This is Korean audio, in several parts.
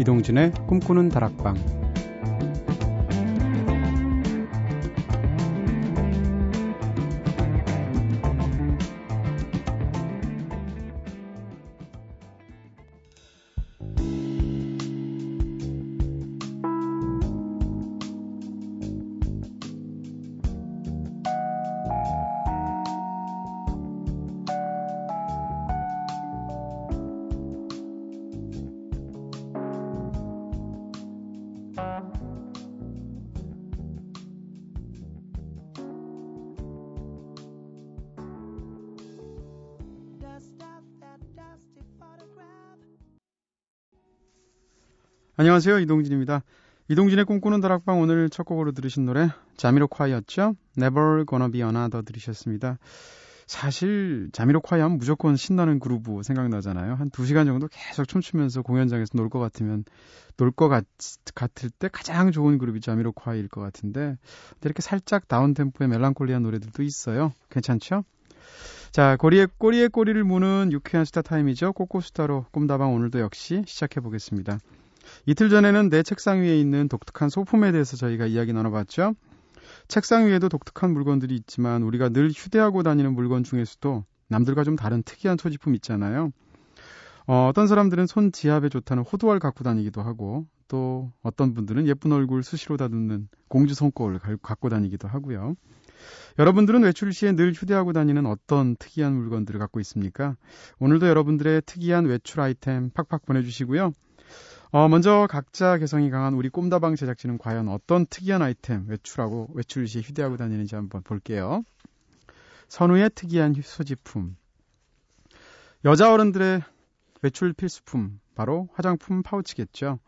이동진의 꿈꾸는 다락방 안녕하세요. 이동진입니다. 이동진의 꿈꾸는 다락방 오늘 첫 곡으로 들으신 노래 자미로콰이였죠. Never Gonna Be Another 들으셨습니다. 사실 자미로콰이 하면 무조건 신나는 그루브 생각나잖아요. 한 2시간 정도 계속 춤추면서 공연장에서 놀 것 같으면 놀 것 같을 때 가장 좋은 그룹이 자미로콰이일 것 같은데 이렇게 살짝 down tempo의 멜랑콜리한 노래들도 있어요. 괜찮죠? 자, 꼬리에 꼬리에 꼬리를 무는 유쾌한 수다 타임이죠. 꼬꼬수다로 꿈다방 오늘도 역시 시작해 보겠습니다. 이틀 전에는 내 책상 위에 있는 독특한 소품에 대해서 저희가 이야기 나눠봤죠. 책상 위에도 독특한 물건들이 있지만 우리가 늘 휴대하고 다니는 물건 중에서도 남들과 좀 다른 특이한 소지품 있잖아요. 어, 어떤 사람들은 손 지압에 좋다는 호두알 갖고 다니기도 하고 또 어떤 분들은 예쁜 얼굴 수시로 다듬는 공주 손꼽을 갖고 다니기도 하고요. 여러분들은 외출 시에 늘 휴대하고 다니는 어떤 특이한 물건들을 갖고 있습니까? 오늘도 여러분들의 특이한 외출 아이템 팍팍 보내주시고요. 어, 먼저 각자 개성이 강한 우리 꿈다방 제작진은 과연 어떤 특이한 아이템 외출하고 외출 시 휴대하고 다니는지 한번 볼게요. 선우의 특이한 소지품. 여자 어른들의 외출 필수품 바로 화장품 파우치겠죠.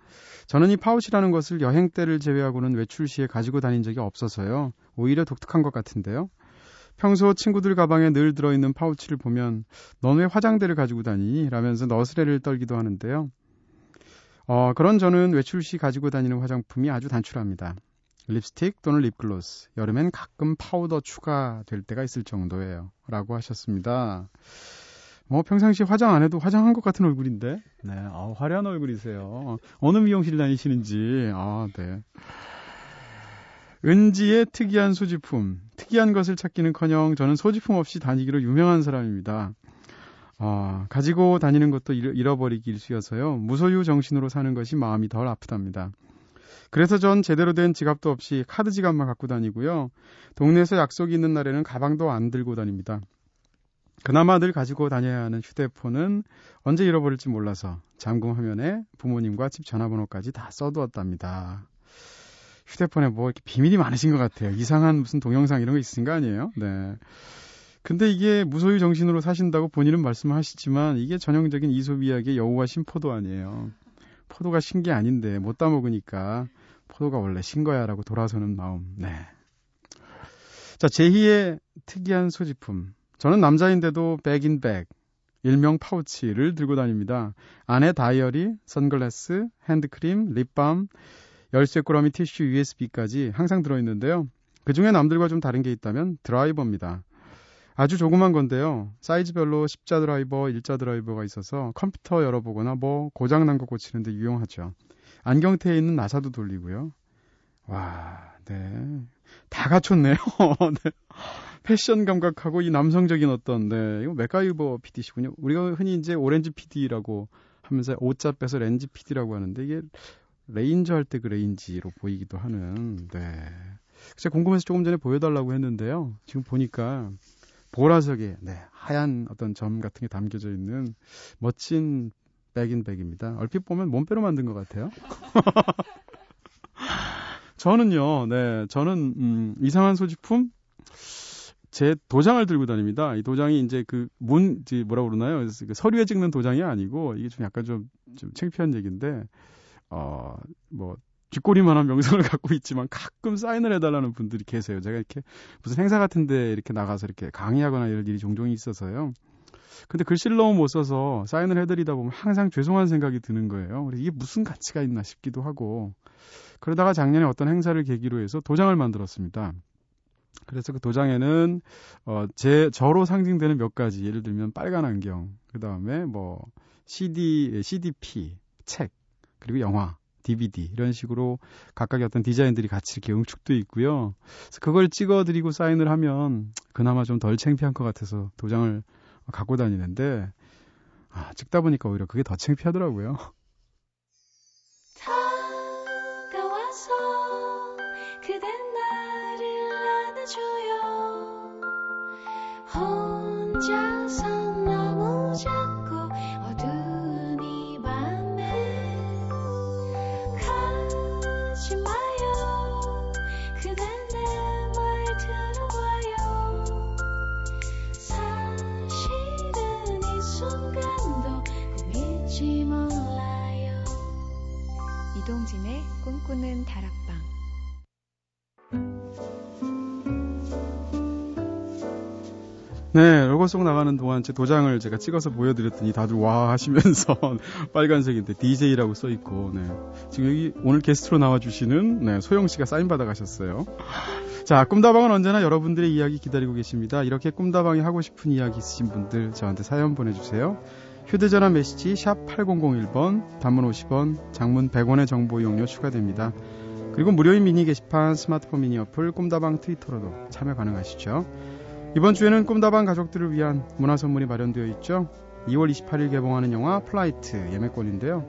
저는 이 파우치라는 것을 여행 때를 제외하고는 외출 시에 가지고 다닌 적이 없어서요. 오히려 독특한 것 같은데요. 평소 친구들 가방에 늘 들어있는 파우치를 보면 넌 왜 화장대를 가지고 다니니? 라면서 너스레를 떨기도 하는데요. 어, 그런 저는 외출 시 가지고 다니는 화장품이 아주 단출합니다. 립스틱 또는 립글로스. 여름엔 가끔 파우더 추가될 때가 있을 정도예요. 라고 하셨습니다. 뭐 평상시 화장 안 해도 화장한 것 같은 얼굴인데. 네, 아, 화려한 얼굴이세요. 어느 미용실 다니시는지. 아, 네. 은지의 특이한 소지품. 특이한 것을 찾기는커녕 저는 소지품 없이 다니기로 유명한 사람입니다. 아, 가지고 다니는 것도 잃어버리기 일쑤여서요. 무소유 정신으로 사는 것이 마음이 덜 아프답니다. 그래서 전 제대로 된 지갑도 없이 카드 지갑만 갖고 다니고요. 동네에서 약속이 있는 날에는 가방도 안 들고 다닙니다. 그나마 늘 가지고 다녀야 하는 휴대폰은 언제 잃어버릴지 몰라서 잠금 화면에 부모님과 집 전화번호까지 다 써두었답니다. 휴대폰에 뭐 이렇게 비밀이 많으신 것 같아요. 이상한 무슨 동영상 이런 거 있으신 거 아니에요? 네. 근데 이게 무소유 정신으로 사신다고 본인은 말씀하시지만 이게 전형적인 이솝이야기의 여우와 신포도 아니에요. 포도가 신 게 아닌데 못 따먹으니까 포도가 원래 신 거야라고 돌아서는 마음. 네. 자, 제희의 특이한 소지품. 저는 남자인데도 백인 백, 일명 파우치를 들고 다닙니다. 안에 다이어리, 선글라스, 핸드크림, 립밤, 열쇠 꾸러미 티슈, USB까지 항상 들어있는데요. 그 중에 남들과 좀 다른 게 있다면 드라이버입니다. 아주 조그만 건데요. 사이즈별로 십자 드라이버, 일자 드라이버가 있어서 컴퓨터 열어보거나 뭐 고장난 거 고치는데 유용하죠. 안경테에 있는 나사도 돌리고요. 와, 네. 다 갖췄네요. 네. 패션 감각하고 이 남성적인 어떤, 네. 이거 맥가이버 PD시군요. 우리가 흔히 이제 오렌지 PD라고 하면서 오자 빼서 렌즈 PD라고 하는데 이게 레인저 할 때 그 레인지로 보이기도 하는, 네. 제가 궁금해서 조금 전에 보여달라고 했는데요. 지금 보니까 보라색에 네, 하얀 어떤 점 같은 게 담겨져 있는 멋진 백인 백입니다. 얼핏 보면 몸빼로 만든 것 같아요. 저는요, 네, 저는 음, 이상한 소지품 제 도장을 들고 다닙니다. 이 도장이 이제 그 문, 뭐라 그러나요? 그 서류에 찍는 도장이 아니고 이게 좀 약간 좀, 좀 창피한 얘기인데, 어, 뭐 뒷꼬리만한 명성을 갖고 있지만 가끔 사인을 해달라는 분들이 계세요. 제가 이렇게 무슨 행사 같은데 이렇게 나가서 이렇게 강의하거나 이럴 일이 종종 있어서요. 근데 글씨를 너무 못 써서 사인을 해드리다 보면 항상 죄송한 생각이 드는 거예요. 이게 무슨 가치가 있나 싶기도 하고 그러다가 작년에 어떤 행사를 계기로 해서 도장을 만들었습니다. 그래서 그 도장에는 어, 제 저로 상징되는 몇 가지 예를 들면 빨간 안경, 그 다음에 뭐 CD, CDP, 책 그리고 영화, DVD 이런 식으로 각각의 어떤 디자인들이 같이 이렇게 응축돼 있고요. 그래서 그걸 찍어드리고 사인을 하면 그나마 좀 덜 창피한 것 같아서 도장을 갖고 다니는데 아, 찍다 보니까 오히려 그게 더 창피하더라고요. 이동진의 꿈꾸는 다락방 네, 로고 송 나가는 동안 제 도장을 제가 찍어서 보여드렸더니 다들 와 하시면서 빨간색인데 DJ라고 써 있고, 네. 지금 여기 오늘 게스트로 나와주시는 네, 소영 씨가 사인 받아 가셨어요. 자, 꿈다방은 언제나 여러분들의 이야기 기다리고 계십니다. 이렇게 꿈다방이 하고 싶은 이야기 있으신 분들 저한테 사연 보내주세요. 휴대전화 메시지 샵 8001번, 단문 50원, 장문 100원의 정보 이용료 추가됩니다. 그리고 무료인 미니 게시판, 스마트폰 미니 어플, 꿈다방 트위터로도 참여 가능하시죠. 이번 주에는 꿈다방 가족들을 위한 문화 선물이 마련되어 있죠. 2월 28일 개봉하는 영화 플라이트 예매권인데요.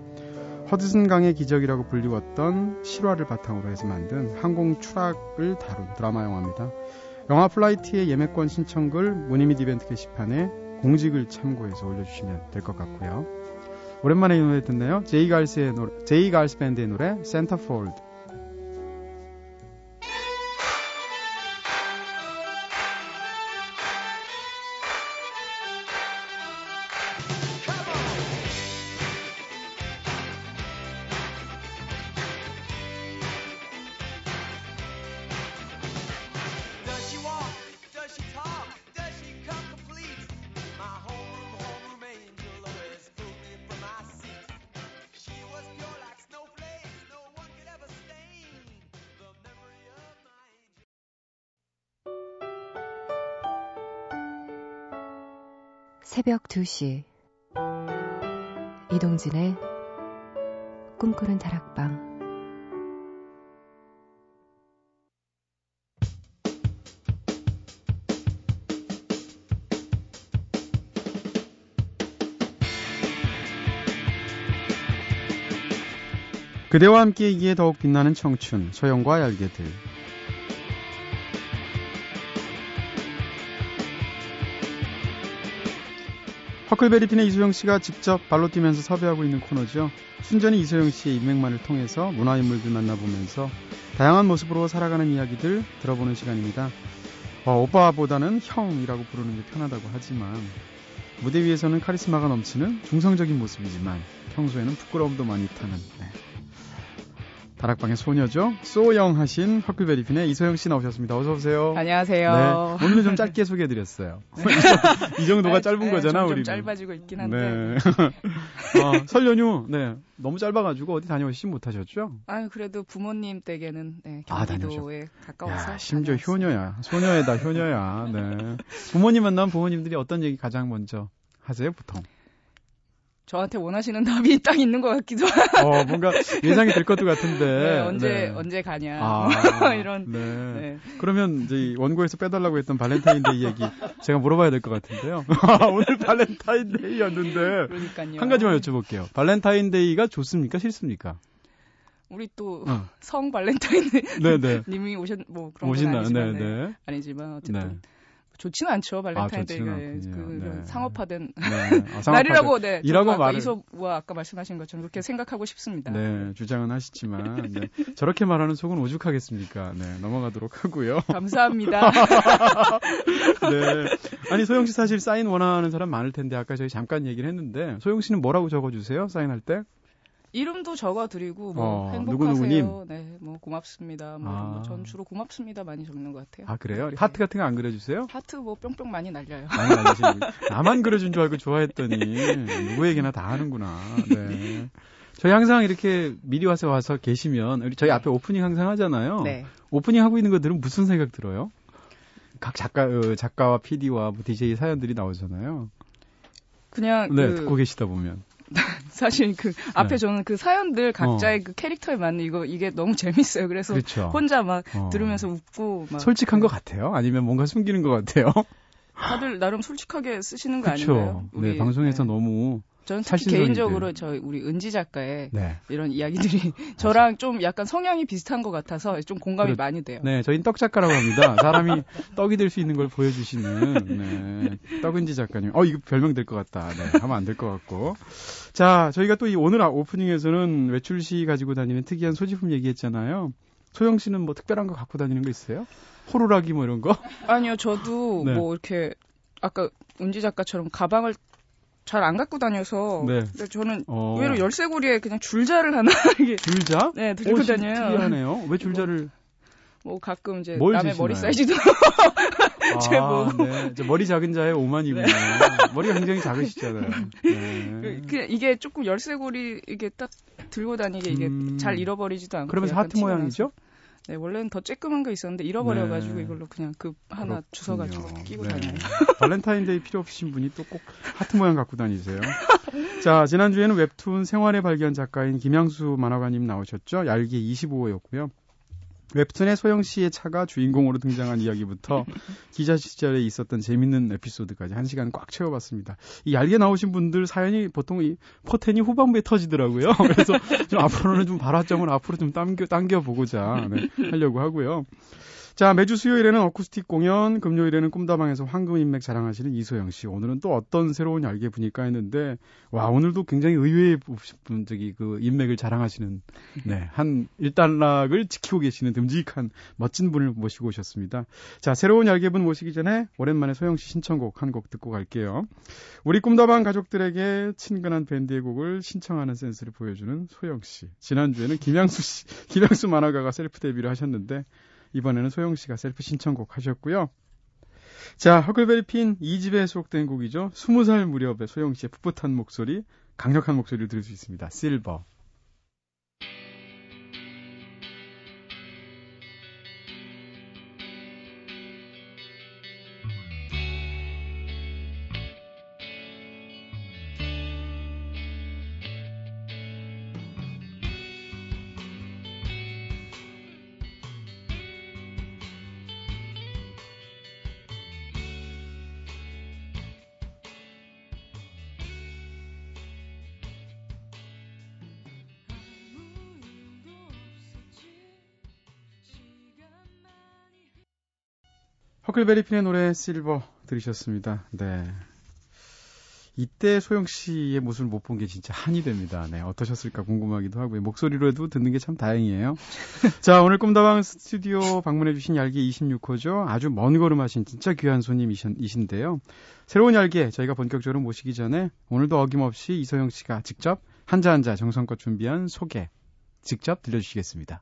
허드슨 강의 기적이라고 불리웠던 실화를 바탕으로 해서 만든 항공 추락을 다룬 드라마 영화입니다. 영화 플라이트의 예매권 신청글 및 이벤트 게시판에 공지를 참고해서 올려주시면 될 것 같고요. 오랜만에 이 노래 듣네요. 제이 갈스의 노래, 제이 갈스 밴드의 노래 센터폴드. 새벽 2시. 이동진의 꿈꾸는 다락방. 그대와 함께 이기에 더욱 빛나는 청춘 소영과 얄개들 허클베리핀의 이소영 씨가 직접 발로 뛰면서 섭외하고 있는 코너죠. 순전히 이소영 씨의 인맥만을 통해서 문화인물들 만나보면서 다양한 모습으로 살아가는 이야기들 들어보는 시간입니다. 어, 오빠보다는 형이라고 부르는 게 편하다고 하지만 무대 위에서는 카리스마가 넘치는 중성적인 모습이지만 평소에는 부끄러움도 많이 타는 네. 다락방의 소녀죠. 소영 하신 허클베리핀의 이소영 씨 나오셨습니다. 어서 오세요. 안녕하세요. 네, 오늘은 좀 짧게 소개해드렸어요. 네. 이 정도가 네, 짧은 네, 거잖아, 우리. 좀 짧아지고 있긴 한데. 네. 어, 설 연휴, 네. 너무 짧아가지고 어디 다녀오시지 못하셨죠? 아유, 그래도 부모님 댁에는 네, 아, 경기도에 아, 가까워서. 야, 심지어 다녀왔어요. 효녀야. 소녀에다 효녀야. 네. 부모님 만나면 부모님들이 어떤 얘기 가장 먼저 하세요, 보통? 저한테 원하시는 답이 딱 있는 것 같기도 하고. 어, 뭔가 예상이 될 것도 같은데. 네, 언제, 네. 언제 가냐. 아, 이런. 네. 네. 그러면 이제 원고에서 빼달라고 했던 발렌타인데이 얘기 제가 물어봐야 될 것 같은데요. 오늘 발렌타인데이였는데. 그러니까요. 한 가지만 여쭤볼게요. 발렌타인데이가 좋습니까? 싫습니까? 우리 또성 어. 발렌타인 네네. 님이 오셨 뭐 그런 건 아니지만, 네, 아니지만 어쨌든 네. 좋지는 않죠 발렌타인데이가 아, 그 네. 상업화된 네. 아, 날이라고 네 이라고 말 이소와 아까 말씀하신 것처럼 그렇게 생각하고 싶습니다. 네 주장은 하시지만 네. 저렇게 말하는 속은 오죽하겠습니까? 네 넘어가도록 하고요. 감사합니다. 네 아니 소영 씨 사실 사인 원하는 사람 많을 텐데 아까 저희 잠깐 얘기를 했는데 소영 씨는 뭐라고 적어주세요 사인할 때? 이름도 적어드리고 뭐 어, 행복하세요. 네, 뭐 고맙습니다. 뭐, 아. 뭐전 주로 고맙습니다 많이 적는 것 같아요. 아 그래요? 네. 하트 같은 거 안 그려주세요? 하트 뭐 뿅뿅 많이 날려요. 많이 날리시는 나만 그려준 줄 알고 좋아했더니 누구에게나 다 하는구나. 네. 저희 항상 이렇게 미리 와서 와서 계시면 우리 저희 네. 앞에 오프닝 항상 하잖아요. 네. 오프닝 하고 있는 것들은 무슨 생각 들어요? 각 작가 어, 작가와 PD와 뭐 DJ 사연들이 나오잖아요. 그냥 네 그... 듣고 계시다 보면 사실 그 앞에 네. 저는 그 사연들 각자의 어. 그 캐릭터에 맞는 이거 이게 너무 재밌어요. 그래서 그렇죠. 혼자 막 어. 들으면서 웃고 막 솔직한 것 같아요. 아니면 뭔가 숨기는 것 같아요. 다들 나름 솔직하게 쓰시는 거 그쵸. 아닌가요? 네, 방송에서 네. 너무 저는 특히 개인적으로 저희 우리 은지 작가의 네. 이런 이야기들이 저랑 좀 약간 성향이 비슷한 것 같아서 좀 공감이 그래, 많이 돼요. 네, 저희는 떡 작가라고 합니다. 사람이 떡이 될 수 있는 걸 보여주시는 네, 떡은지 작가님. 어, 이거 별명 될 것 같다. 네, 하면 안 될 것 같고. 자, 저희가 또 이 오늘 오프닝에서는 외출 시 가지고 다니는 특이한 소지품 얘기했잖아요. 소영 씨는 뭐 특별한 거 갖고 다니는 거 있어요? 호루라기 뭐 이런 거? 아니요, 저도 네. 뭐 이렇게 아까 은지 작가처럼 가방을 잘 안 갖고 다녀서 네. 저는 어. 의외로 열쇠고리에 그냥 줄자를 하나 이게 줄자? 네 들고 다녀요. 특이하네요. 왜 줄자를? 뭐, 뭐 가끔 이제 남의 머리 사이즈도 제 아, 뭐. 네. 머리 작은 자의 오만이군요. 네. 머리가 굉장히 작으시잖아요. 네. 그, 이게 조금 열쇠고리 이게 딱 들고 다니게 이게 음... 잘 잃어버리지도 않고. 그러면서 하트 모양이죠? 네, 원래는 더 쬐끄만 거 있었는데 잃어버려가지고 네. 이걸로 그냥 그 하나 그렇군요. 주워가지고 끼고 네. 다녀요. 발렌타인데이 필요 없으신 분이 또 꼭 하트 모양 갖고 다니세요. 자, 지난주에는 웹툰 생활의 발견 작가인 김양수 만화가님 나오셨죠? 얄개 25호였고요. 웹툰의 소영 씨의 차가 주인공으로 등장한 이야기부터 기자 시절에 있었던 재밌는 에피소드까지 한 시간 꽉 채워봤습니다. 이 얄개 나오신 분들 사연이 보통 이 포텐이 후반부에 터지더라고요. 그래서 좀 앞으로는 좀 발화점을 앞으로 좀 당겨 당겨 보고자 네, 하려고 하고요. 자, 매주 수요일에는 어쿠스틱 공연, 금요일에는 꿈다방에서 황금 인맥 자랑하시는 이소영 씨. 오늘은 또 어떤 새로운 얄개 분일까 했는데, 와, 오늘도 굉장히 의외의 분, 저기, 그 인맥을 자랑하시는, 네, 한 일단락을 지키고 계시는 듬직한 멋진 분을 모시고 오셨습니다. 자, 새로운 얄개 분 모시기 전에 오랜만에 소영 씨 신청곡 한 곡 듣고 갈게요. 우리 꿈다방 가족들에게 친근한 밴드의 곡을 신청하는 센스를 보여주는 소영 씨. 지난주에는 김양수 씨, 김양수 만화가가 셀프 데뷔를 하셨는데, 이번에는 소영 씨가 셀프 신청곡 하셨고요. 자, 허클베리 핀 2집에 수록된 곡이죠. 20살 무렵의 소영 씨의 풋풋한 목소리, 강력한 목소리를 들을 수 있습니다. 실버. 허클베리핀의 노래 실버 들으셨습니다. 네. 이때 소영 씨의 모습을 못 본 게 진짜 한이 됩니다. 네, 어떠셨을까 궁금하기도 하고요. 목소리로도 듣는 게 참 다행이에요. 자, 오늘 꿈다방 스튜디오 방문해주신 얄개 26호죠. 아주 먼 걸음하신 진짜 귀한 손님이신데요. 새로운 얄개 저희가 본격적으로 모시기 전에 오늘도 어김없이 이소영 씨가 직접 한자 한자 정성껏 준비한 소개 직접 들려주시겠습니다.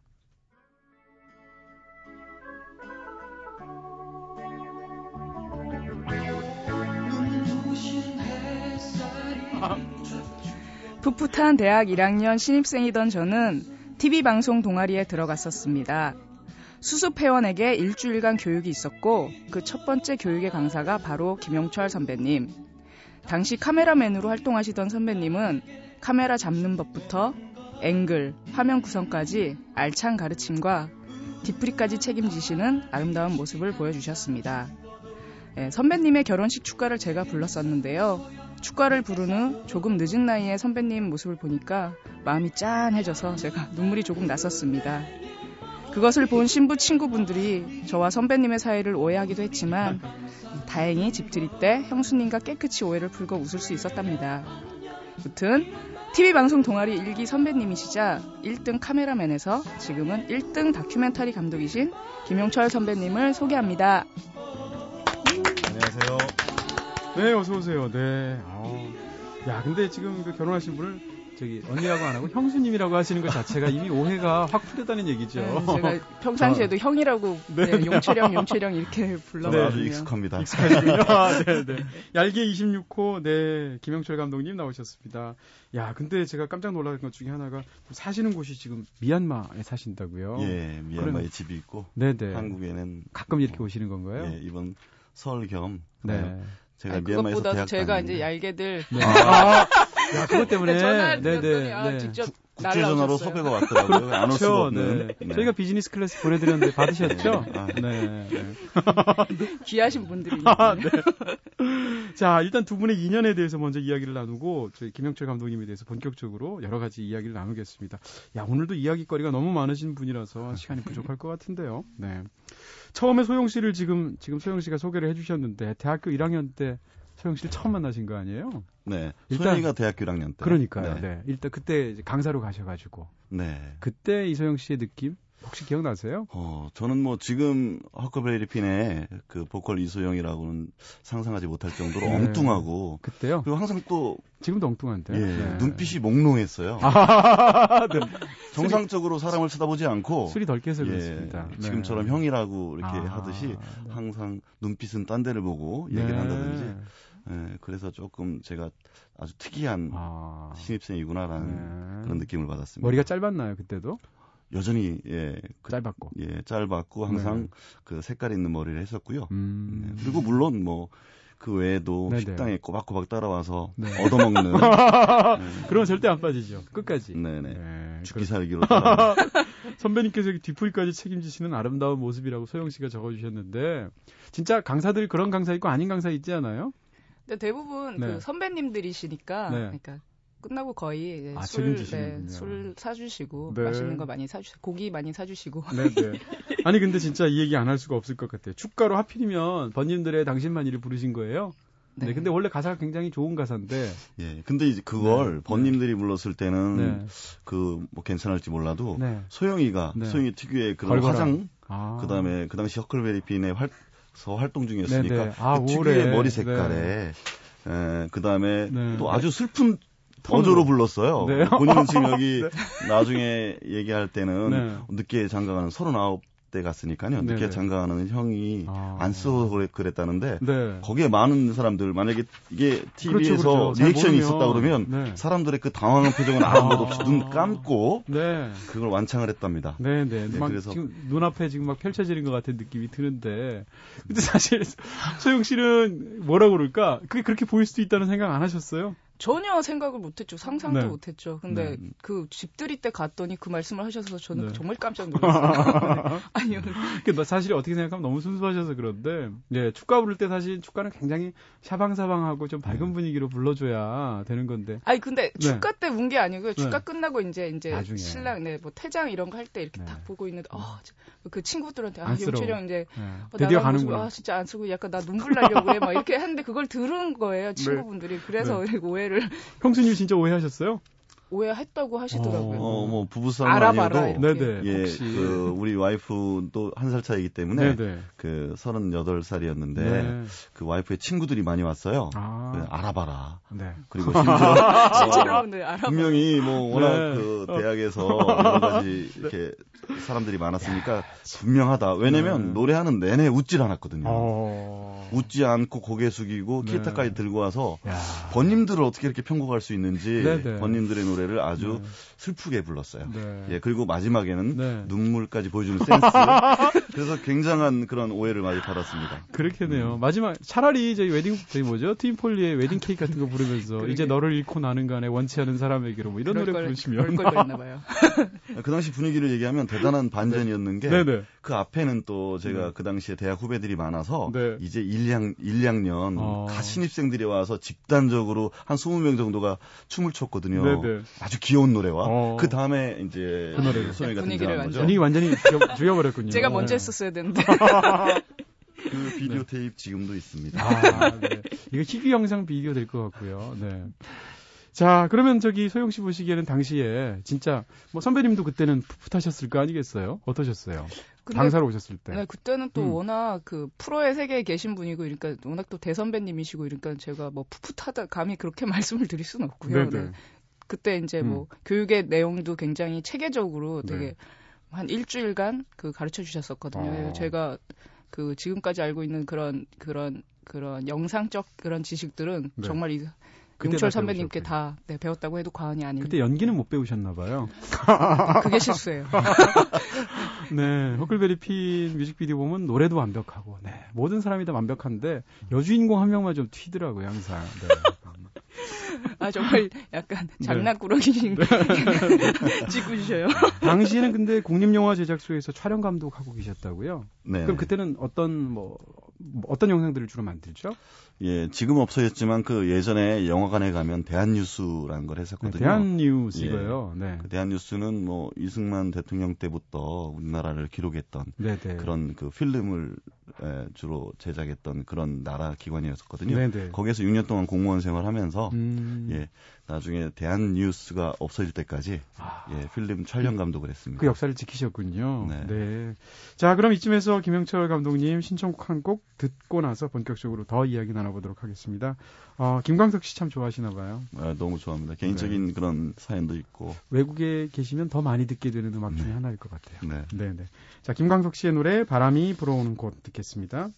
풋풋한 대학 1학년 신입생이던 저는 TV 방송 동아리에 들어갔었습니다. 수습 회원에게 일주일간 교육이 있었고 그 첫 번째 교육의 강사가 바로 김용철 선배님. 당시 카메라맨으로 활동하시던 선배님은 카메라 잡는 법부터 앵글, 화면 구성까지 알찬 가르침과 디프리까지 책임지시는 아름다운 모습을 보여주셨습니다. 네, 선배님의 결혼식 축가를 제가 불렀었는데요. 축가를 후 조금 늦은 나이에 선배님 모습을 보니까 마음이 짠해져서 제가 눈물이 조금 났었습니다. 그것을 본 신부 친구분들이 저와 선배님의 사이를 오해하기도 했지만 다행히 집들이 때 형수님과 깨끗이 오해를 풀고 웃을 수 있었답니다. 무튼 TV 방송 동아리 일기 선배님이시자 1등 카메라맨에서 지금은 1등 다큐멘터리 감독이신 김용철 선배님을 소개합니다. 안녕하세요. 네, 어서 오세요. 네. 아, 야, 근데 지금 그 결혼하신 분을 저기 언니라고 안 하고 형수님이라고 하시는 것 자체가 이미 오해가 확 풀렸다는 얘기죠. 네, 제가 평상시에도 어. 형이라고 네, 네, 용채령 용채령 이렇게 불러거든요. 네, 익숙합니다. 익숙하시군요. 아, 네, 네. 얄개 26호 네 김영철 감독님 나오셨습니다. 야, 근데 제가 깜짝 놀란 것 중에 하나가 사시는 곳이 지금 미얀마에 사신다고요. 예, 미얀마에 그럼, 집이 있고 네네. 네. 한국에는 가끔 이렇게 오시는 건가요? 예, 이번 설 겸 네. 제가 아니, 그것보다 제가 다니는데. 이제 얄개들 네. 아, 야, 그것 때문에. 전화를 네, 네, 아, 네. 직접 국제전화로 섭외가 왔더라고요. 안 올 수가 그렇죠. 없는. 네. 네. 저희가 비즈니스 클래스 보내드렸는데 받으셨죠? 네. 아. 네. 귀하신 분들이. 아, 네. 자, 일단 두 분의 인연에 대해서 먼저 이야기를 나누고 저희 김영철 감독님에 대해서 본격적으로 여러 가지 이야기를 나누겠습니다. 야, 오늘도 이야기거리가 너무 많으신 분이라서 시간이 부족할 것 같은데요. 네. 처음에 소영 씨를 지금 지금 소영 씨가 소개를 해주셨는데 대학교 1학년 때 소영 씨를 처음 만나신 거 아니에요? 네. 소영이가 대학교 1학년 때. 그러니까요. 네. 네. 일단 그때 강사로 가셔가지고. 네. 그때 이소영 씨의 느낌 혹시 기억나세요? 어, 저는 뭐 지금 허커베리 핀의 그 보컬 이소영이라고는 상상하지 못할 정도로 네. 엉뚱하고 그때요? 그리고 항상 또 지금도 엉뚱한데 예, 네. 눈빛이 몽롱했어요. 아, 네. 정상적으로 사람을 쳐다보지 않고 술이 덜 깨서 예, 그렇습니다. 네. 지금처럼 형이라고 이렇게 아, 하듯이 네. 항상 눈빛은 딴 데를 보고 얘기를 네. 한다든지 예, 그래서 조금 제가 아주 특이한 아. 신입생이구나라는 그런 느낌을 받았습니다. 머리가 짧았나요 그때도? 여전히 예 그, 짧았고 예 짧았고 항상 네. 그 색깔 있는 머리를 했었고요. 음. 네. 그리고 물론 뭐 그 외에도 네네. 식당에 꼬박꼬박 따라와서 네. 얻어먹는 네. 그런 절대 안 빠지죠. 끝까지. 네네. 네. 죽기 살기로. 선배님께서 뒤풀이까지 책임지시는 아름다운 모습이라고 소영 씨가 적어주셨는데 진짜 강사들 그런 강사 있고 아닌 강사 있지 않아요? 네, 대부분 네. 그 선배님들이시니까 네. 그러니까 끝나고 거의 아, 술, 네, 술 사주시고 네. 맛있는 거 많이 사주시고 고기 많이 사주시고. 네, 네. 아니 근데 진짜 이 얘기 안 할 수가 없을 것 같아요. 축가로 하필이면 번님들의 당신만이를 부르신 거예요. 네. 네. 근데 원래 가사가 굉장히 좋은 가사인데. 예. 근데 이제 그걸 네. 번님들이 불렀을 때는 네. 그뭐 괜찮을지 몰라도 네. 소영이가 네. 소영이 특유의 그런. 화장, 아. 그다음에 그 당시 허클베리핀의 활, 서 활동 중이었으니까 네, 아, 그 특유의 머리 색깔에 에, 그다음에 또 아주 슬픈 어조로 불렀어요. 네. 본인은 지금 여기 네. 나중에 얘기할 때는 네. 늦게 장가가는 39 때 갔으니까요. 늦게 네네. 장가하는 형이 아. 안 쓰고 그랬다는데 네. 거기에 많은 사람들 만약에 이게 TV에서 그렇죠, 그렇죠. 리액션이 있었다 그러면 네. 사람들의 그 당황한 표정은 아무 것 없이 눈 감고 네. 그걸 완창을 했답니다. 네, 네. 네 그래서 지금 눈앞에 지금 막 펼쳐지는 것 같은 느낌이 드는데 근데 사실 소영 씨는 뭐라 그럴까? 그게 그렇게 보일 수도 있다는 생각 안 하셨어요? 전혀 생각을 못했죠. 상상도 네. 못했죠. 근데 네. 그 집들이 때 갔더니 그 말씀을 하셔서 저는 네. 정말 깜짝 놀랐어요. 아니요. 그 사실 어떻게 생각하면 너무 순수하셔서 그런데 예, 축가 부를 때 사실 축가는 굉장히 샤방샤방하고 좀 밝은 네. 분위기로 불러줘야 되는 건데. 아니 근데 네. 축가 때 운 게 아니고요. 축가 네. 끝나고 이제 이제 나중에. 신랑 네뭐 퇴장 이런 거 할 때 이렇게 딱 보고 있는데 아, 그 친구들한테 아 용철형 이제 어, 드디어 가는구나. 아 진짜 안 쓰고 약간 나 눈물 나려고 해막 이렇게 하는데 그걸 들은 거예요 친구분들이. 그래서 오해 오해를. 형수님 진짜 오해하셨어요? 오해했다고 하시더라고요. 어, 뭐 부부싸움 아니어도 네네. 예, 혹시. 그 우리 와이프도 한살 차이기 때문에 네네. 그 38살이었는데 네. 그 와이프의 친구들이 많이 왔어요. 아. 그 알아봐라. 네. 그리고 심지어 실제로 네, 알아봐. 분명히 뭐 워낙 네. 그 대학에서 여러 가지 이렇게 사람들이 많았으니까 분명하다. 왜냐면 네. 노래하는 내내 웃질 않았거든요. 어. 웃지 않고 고개 숙이고 네. 기타까지 들고 와서 야. 번님들을 어떻게 이렇게 편곡할 수 있는지 네네. 번님들의 노래 를 아주 네. 슬프게 불렀어요. 네. 예, 그리고 마지막에는 네. 눈물까지 보여주는 센스. 그래서 굉장한 그런 오해를 많이 받았습니다. 그렇겠네요. 음. 마지막 차라리 저희 웨딩 저희 뭐죠? 트윈폴리의 웨딩 케이크 같은 거 부르면서 이제 너를 잃고 나는 간에 원치 않은 사람에게로 뭐 이런 노래 걸, 부르시면 그 당시 분위기를 얘기하면 대단한 반전이었는 게 그 앞에는 또 제가 네. 그 당시에 대학 후배들이 많아서 네. 이제 1, 2학, 1, 2학년 어. 신입생들이 와서 집단적으로 한 20명 정도가 춤을 췄거든요. 네네. 아주 귀여운 노래와 어. 그 다음에 이제 그 노래 소리가 등장한 거죠. 분위기 완전히 죽여버렸군요. 제가 먼저 했었어야 되는데. 그 비디오 네. 테이프 지금도 있습니다. 아, 네. 이거 희귀 영상 비디오 될 것 같고요. 네. 자, 그러면 저기 소영 씨 보시기에는 당시에 진짜 뭐 선배님도 그때는 풋풋하셨을 거 아니겠어요? 어떠셨어요? 강사로 오셨을 때. 네, 그때는 또 음. 워낙 그 프로의 세계에 계신 분이고 그러니까 워낙 또 대선배님이시고 그러니까 제가 뭐 풋풋하다 감히 그렇게 말씀을 드릴 수는 없고요. 네. 그때 이제 뭐 음. 교육의 내용도 굉장히 체계적으로 되게 네. 한 일주일간 그 가르쳐 주셨었거든요. 어. 제가 그 지금까지 알고 있는 그런 그런 그런 영상적 그런 지식들은 네. 정말 이 용철 선배님께 다 네, 배웠다고 해도 과언이 아닙니다. 그때 연기는 못 배우셨나 봐요. 그게 실수예요. 네, 허클베리 핀 뮤직비디오 보면 노래도 완벽하고, 네, 모든 사람이 다 완벽한데 여주인공 한 명만 좀 튀더라고요, 항상. 네. 아 정말 약간 네. 장난꾸러기 네. 찍고 주셔요. 당시에는 근데 국립영화 제작소에서 촬영 감독하고 계셨다고요? 네. 그럼 그때는 어떤 뭐, 뭐 어떤 영상들을 주로 만들죠? 예, 지금 없어졌지만 그 예전에 영화관에 가면 대한뉴스라는 걸 했었거든요. 네, 대한뉴스 이거요. 예, 네. 그 대한뉴스는 뭐 이승만 대통령 때부터 우리나라를 기록했던 네네. 네. 그런 그 필름을 에, 주로 제작했던 그런 나라 기관이었었거든요. 네네. 네. 거기에서 6년 동안 공무원 생활하면서 음... 예, 나중에 대한뉴스가 없어질 때까지 아... 예, 필름 촬영 감독을 했습니다. 그 역사를 지키셨군요. 네. 네. 자, 그럼 이쯤에서 김영철 감독님 신청곡 한 곡 듣고 나서 본격적으로 더 이야기 나눠 보도록 하겠습니다. 어, 김광석 씨 참 좋아하시나 봐요. 아, 너무 좋아합니다. 개인적인 네. 그런 사연도 있고. 외국에 계시면 더 많이 듣게 되는 음악 중에 네. 하나일 것 같아요. 네. 네, 네. 자, 김광석 씨의 노래 바람이 불어오는 곳 듣겠습니다.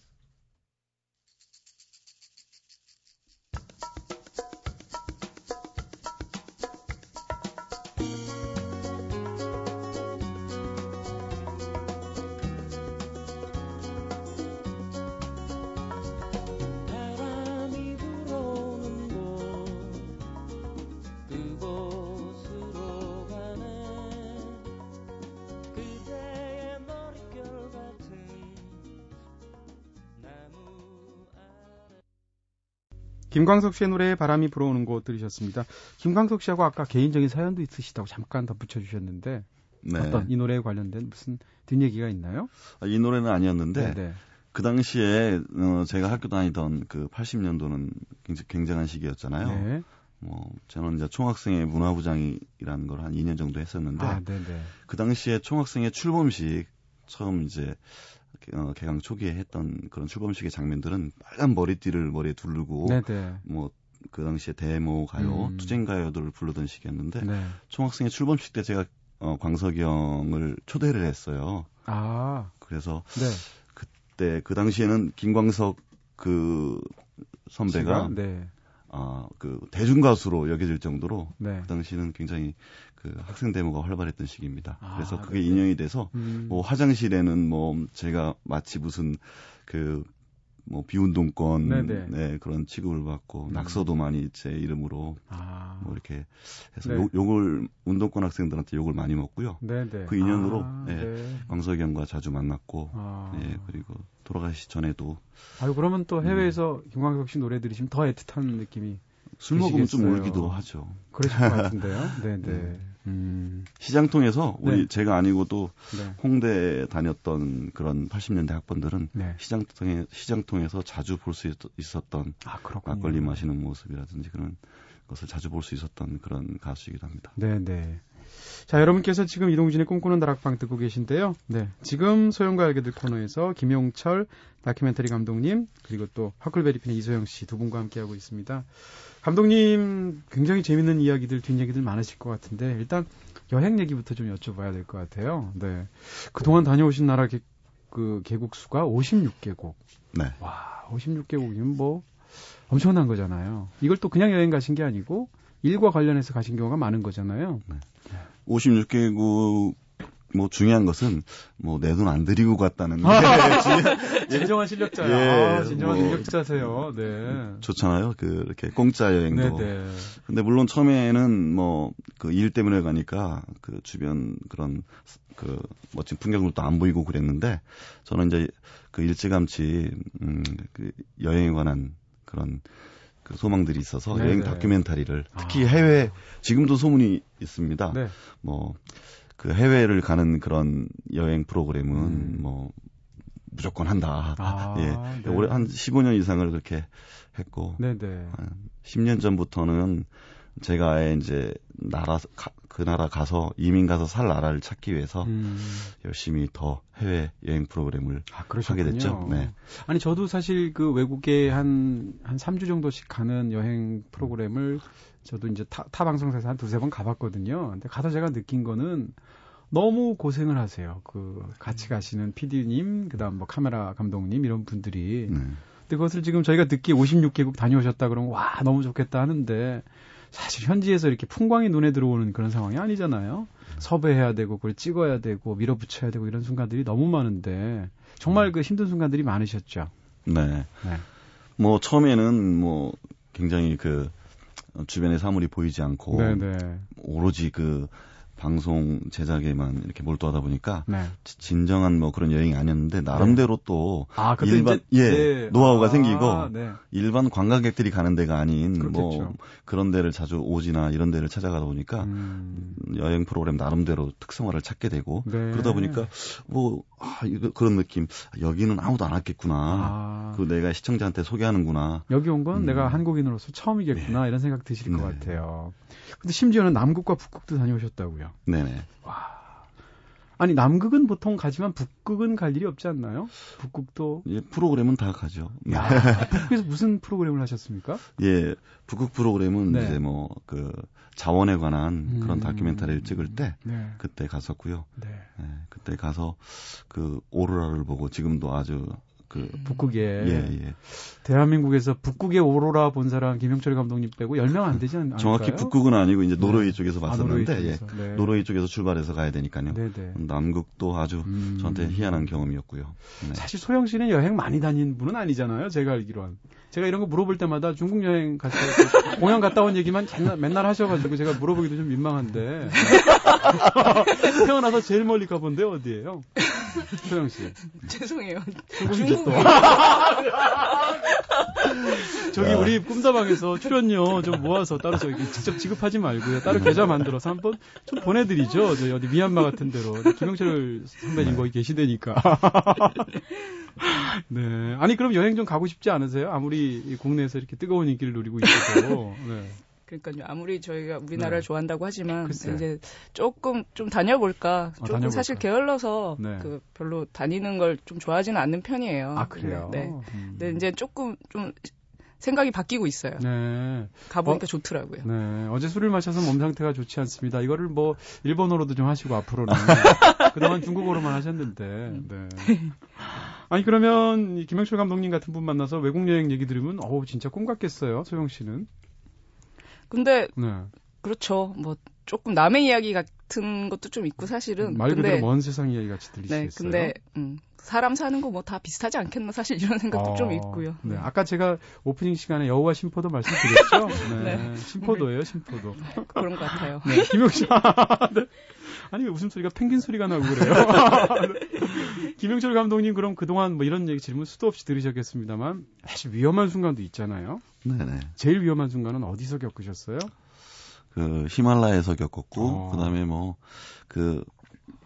김광석 씨의 노래 바람이 불어오는 곳 들으셨습니다. 김광석 씨하고 아까 개인적인 사연도 있으시다고 잠깐 덧붙여 주셨는데 네. 어떤 이 노래에 관련된 무슨 뒷얘기가 있나요? 아, 이 노래는 아니었는데 네네. 네. 그 당시에 어, 제가 학교 다니던 그 80년도는 굉장히 굉장한 시기였잖아요. 네. 뭐 저는 이제 총학생회 문화부장이라는 걸 한 2년 정도 했었는데 아, 네, 네. 그 당시에 총학생회 출범식 처음 이제 어, 개강 초기에 했던 그런 출범식의 장면들은 빨간 머리띠를 머리에 두르고 네네. 뭐그 당시에 데모 가요, 음. 투쟁 가요들을 부르던 시기였는데 네. 총학생회 출범식 때 제가 어, 광석이 형을 초대를 했어요. 아. 그래서 네. 그때 그 당시에는 김광석 그 선배가 네. 아, 그 대중 가수로 여겨질 정도로 네. 그 당시는 굉장히 그 학생 데모가 활발했던 시기입니다. 아, 그래서 그게 네네. 인연이 돼서 음. 뭐 화장실에는 뭐 제가 마치 무슨 그 뭐 비운동권 네, 그런 취급을 받고 음. 낙서도 많이 제 이름으로 아. 뭐 이렇게 해서 네. 욕, 욕을 운동권 학생들한테 욕을 많이 먹고요. 네네. 그 인연으로 아, 예, 네. 광석이 형과 자주 만났고 아. 예, 그리고 돌아가시 전에도 아유 그러면 또 해외에서 음. 김광석 씨 노래 들으시면 더 애틋한 느낌이 술 먹으면 좀 울기도 하죠. 그러실 것 같은데요. 네, 네. 음. 음. 시장 통해서 우리 네. 제가 아니고도 네. 홍대 다녔던 그런 80년대 학번들은 네. 시장 통해 시장 통해서 자주 볼 수 있었던 아, 막걸리 마시는 모습이라든지 그런 것을 자주 볼 수 있었던 그런 가수이기도 합니다. 네, 네. 자, 여러분께서 지금 이동진의 꿈꾸는 다락방 듣고 계신데요. 네. 지금 소영과 알게 될 코너에서 김용철 다큐멘터리 감독님, 그리고 또 화클베리핀의 이소영 씨 두 분과 함께하고 있습니다. 감독님 굉장히 재밌는 이야기들, 뒷얘기들 많으실 것 같은데 일단 여행 얘기부터 좀 여쭤봐야 될 것 같아요. 네. 그동안 다녀오신 나라 개, 그 개국 수가 56개국. 네. 와, 56개국이면 뭐 엄청난 거잖아요. 이걸 또 그냥 여행 가신 게 아니고 일과 관련해서 가신 경우가 많은 거잖아요. 네. 56개국 뭐 중요한 것은 뭐 내 돈 안 들이고 갔다는 아, 게 진정한 실력자야. 예, 아, 진정한 뭐, 실력자세요. 네. 좋잖아요. 그 이렇게 공짜 여행도. 네네. 네. 근데 물론 처음에는 뭐 그 일 때문에 가니까 그 주변 그런 그 멋진 풍경들도 안 보이고 그랬는데 저는 이제 그 일찌감치 음그 여행에 관한 그런 그 소망들이 있어서 네네. 여행 네. 다큐멘터리를 특히 아. 해외 지금도 소문이 있습니다. 네. 뭐그 해외를 가는 그런 여행 프로그램은 음. 뭐 무조건 한다. 아, 예. 네. 올해 한 15년 이상을 그렇게 했고 네네. 한 10년 전부터는 제가 아예 이제 나라 가, 그 나라 가서 이민 가서 살 나라를 찾기 위해서 음. 열심히 더 해외 여행 프로그램을 아, 하게 됐죠. 네. 아니 저도 사실 그 외국에 한한 한 3주 정도씩 가는 여행 프로그램을 저도 이제 타, 타 방송사에서 한 두세 번 가봤거든요. 근데 가서 제가 느낀 거는 너무 고생을 하세요. 그 같이 가시는 PD님, 그다음 뭐 카메라 감독님 이런 분들이. 네. 근데 그것을 지금 저희가 듣기 56개국 다녀오셨다 그러면 와 너무 좋겠다 하는데 사실 현지에서 이렇게 풍광이 눈에 들어오는 그런 상황이 아니잖아요. 섭외해야 되고 그걸 찍어야 되고 밀어붙여야 되고 이런 순간들이 너무 많은데 정말 그 힘든 순간들이 많으셨죠. 네. 네. 뭐 처음에는 뭐 굉장히 그 주변의 사물이 보이지 않고 네네. 네. 오로지 그 방송 제작에만 이렇게 몰두하다 보니까 네. 진정한 뭐 그런 여행이 아니었는데 나름대로 네. 또 아, 일반 예 네. 노하우가 아, 생기고 네. 일반 관광객들이 가는 데가 아닌 뭐 그렇겠죠. 뭐 그런 데를 자주 오지나 이런 데를 찾아가다 보니까 음. 여행 프로그램 나름대로 특성화를 찾게 되고 네. 그러다 보니까 뭐 아, 이거 그런 느낌 여기는 아무도 안 왔겠구나 아. 그 내가 시청자한테 소개하는구나 여기 온건 음. 내가 한국인으로서 처음이겠구나 네. 이런 생각 드실 것 같아요. 근데 심지어는 남극과 북극도 다녀오셨다고요. 네네. 와. 아니 남극은 보통 가지만 북극은 갈 일이 없지 않나요? 북극도 예, 프로그램은 다 가죠. 야, 북극에서 무슨 프로그램을 하셨습니까? 예, 북극 프로그램은 네. 이제 뭐 그 자원에 관한 음, 그런 다큐멘터리를 찍을 때 네. 그때 갔었고요. 네. 예, 그때 가서 그 오로라를 보고 지금도 아주 그 음. 북극에 예, 예. 대한민국에서 북극의 오로라 본 사람 김영철 감독님 빼고 10명 안 되지 않나요? 정확히 북극은 아니고 이제 노르웨이 네. 쪽에서 봤었는데 아, 노르웨이, 예. 네. 노르웨이 쪽에서 출발해서 가야 되니까요. 네네. 네. 남극도 아주 음. 저한테 희한한 경험이었고요. 네. 사실 소영 씨는 여행 많이 다닌 분은 아니잖아요. 제가 알기로는. 제가 이런 거 물어볼 때마다 중국 여행 갔다 공연 갔다 온 얘기만 맨날, 맨날 하셔가지고 제가 물어보기도 좀 민망한데 태어나서 제일 멀리 가본데 어디예요? 소영 씨. 죄송해요. 중국. 또. 저기 우리 꿈다방에서 출연료 좀 모아서 따로 저기 직접 지급하지 말고요. 따로 계좌 만들어서 한번 좀 보내드리죠. 저희 어디 미얀마 같은 데로 김영철 선배님 거기 계시대니까. 네. 아니 그럼 여행 좀 가고 싶지 않으세요? 아무리 국내에서 이렇게 뜨거운 인기를 누리고 있어도. 네. 그러니까요. 아무리 저희가 우리나라를 네. 좋아한다고 하지만 글쎄. 이제 조금 좀 다녀볼까. 아, 조금 다녀볼까. 사실 게을러서 네. 그 별로 다니는 걸 좀 좋아하지는 않는 편이에요. 아 그래요? 네. 음. 근데 이제 조금 좀 생각이 바뀌고 있어요. 네. 가보니까 어, 좋더라고요. 네. 어제 술을 마셔서 몸 상태가 좋지 않습니다. 이거를 뭐 일본어로도 좀 하시고 앞으로는 그동안 중국어로만 하셨는데. 네. 아니 그러면 김영철 감독님 같은 분 만나서 외국 여행 얘기 들으면 어우 진짜 꿈 같겠어요. 소영 씨는. 근데 네. 그렇죠. 뭐 조금 남의 이야기 같은 것도 좀 있고 사실은 말 그대로 근데, 먼 세상 이야기 같이 들리시겠어요. 네, 근데 음, 사람 사는 거 뭐 다 비슷하지 않겠나 사실 이런 생각도 어, 좀 있고요. 네, 아까 제가 오프닝 시간에 여우와 심포도 말씀드렸죠. 네, 네. 심포도예요, 심포도. 그런 것 같아요. 네, 김용씨. 네. 아니 왜 웃음소리가 펭귄 소리가 나고 그래요? 김영철 감독님 그럼 그동안 뭐 이런 얘기 질문 수도 없이 들으셨겠습니다만 사실 위험한 순간도 있잖아요. 네네. 제일 위험한 순간은 어디서 겪으셨어요? 그 히말라야에서 겪었고 어. 그다음에 뭐그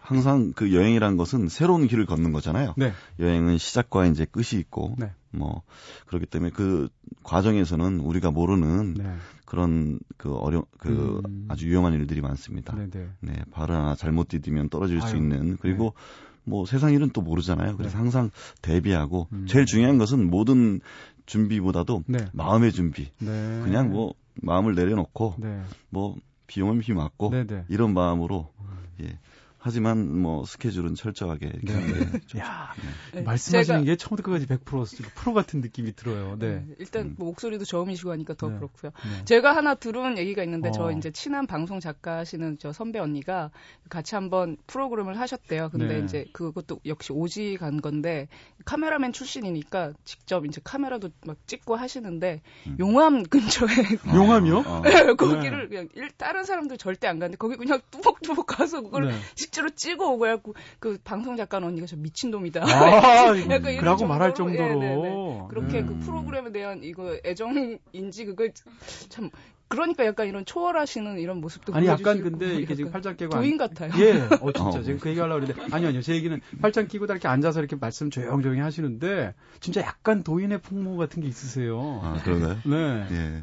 항상 그 여행이란 것은 새로운 길을 걷는 거잖아요. 네. 여행은 시작과 이제 끝이 있고 네. 뭐 그렇기 때문에 그 과정에서는 우리가 모르는 네. 그런 그 어려 그 음. 아주 위험한 일들이 많습니다. 네네. 네. 네, 발을 하나 잘못 디디면 떨어질 아유. 수 있는 그리고 네. 뭐 세상 일은 또 모르잖아요. 그래서 네. 항상 대비하고 음. 제일 중요한 것은 모든 준비보다도 네. 마음의 준비. 네. 그냥 뭐 마음을 내려놓고 네. 뭐 비용은 비 맞고 이런 마음으로 음. 예. 하지만 뭐 스케줄은 철저하게 네. 네. 야, 네. 말씀하시는 게 처음부터 끝까지 100% 프로 같은 느낌이 들어요. 네. 네. 일단 뭐 목소리도 저음이시고 하니까 더 네. 그렇고요. 네. 제가 하나 들은 얘기가 있는데 어. 저 이제 친한 방송 작가시는 저 선배 언니가 같이 한번 프로그램을 하셨대요. 근데 이제 그것도 역시 오지 간 건데 카메라맨 출신이니까 직접 이제 카메라도 막 찍고 하시는데 음. 용암 근처에 용암이요? 어. 거기를 그냥 일, 다른 사람들 절대 안 가는데 거기 그냥 뚜벅뚜벅 가서 그걸 실제로 찍어 오고 해갖고 그 방송 작가 언니가 저 미친놈이다. 아, 약간 그라고 말할 정도로. 예, 네, 네. 그렇게 그 음. 그 프로그램에 대한 이거 애정인지 그걸 참 그러니까 약간 이런 초월하시는 이런 모습도 아니 약간 근데 이렇게 지금 팔짱 끼고 도인 같아요. 예, 어 진짜 어. 지금 그 얘기하려고 그러는데 아니요 아니요 제 얘기는 팔짱 끼고 다 이렇게 앉아서 이렇게 말씀 조용조용히 하시는데 진짜 약간 도인의 풍모 같은 게 있으세요. 아 그런가요? 네. 예.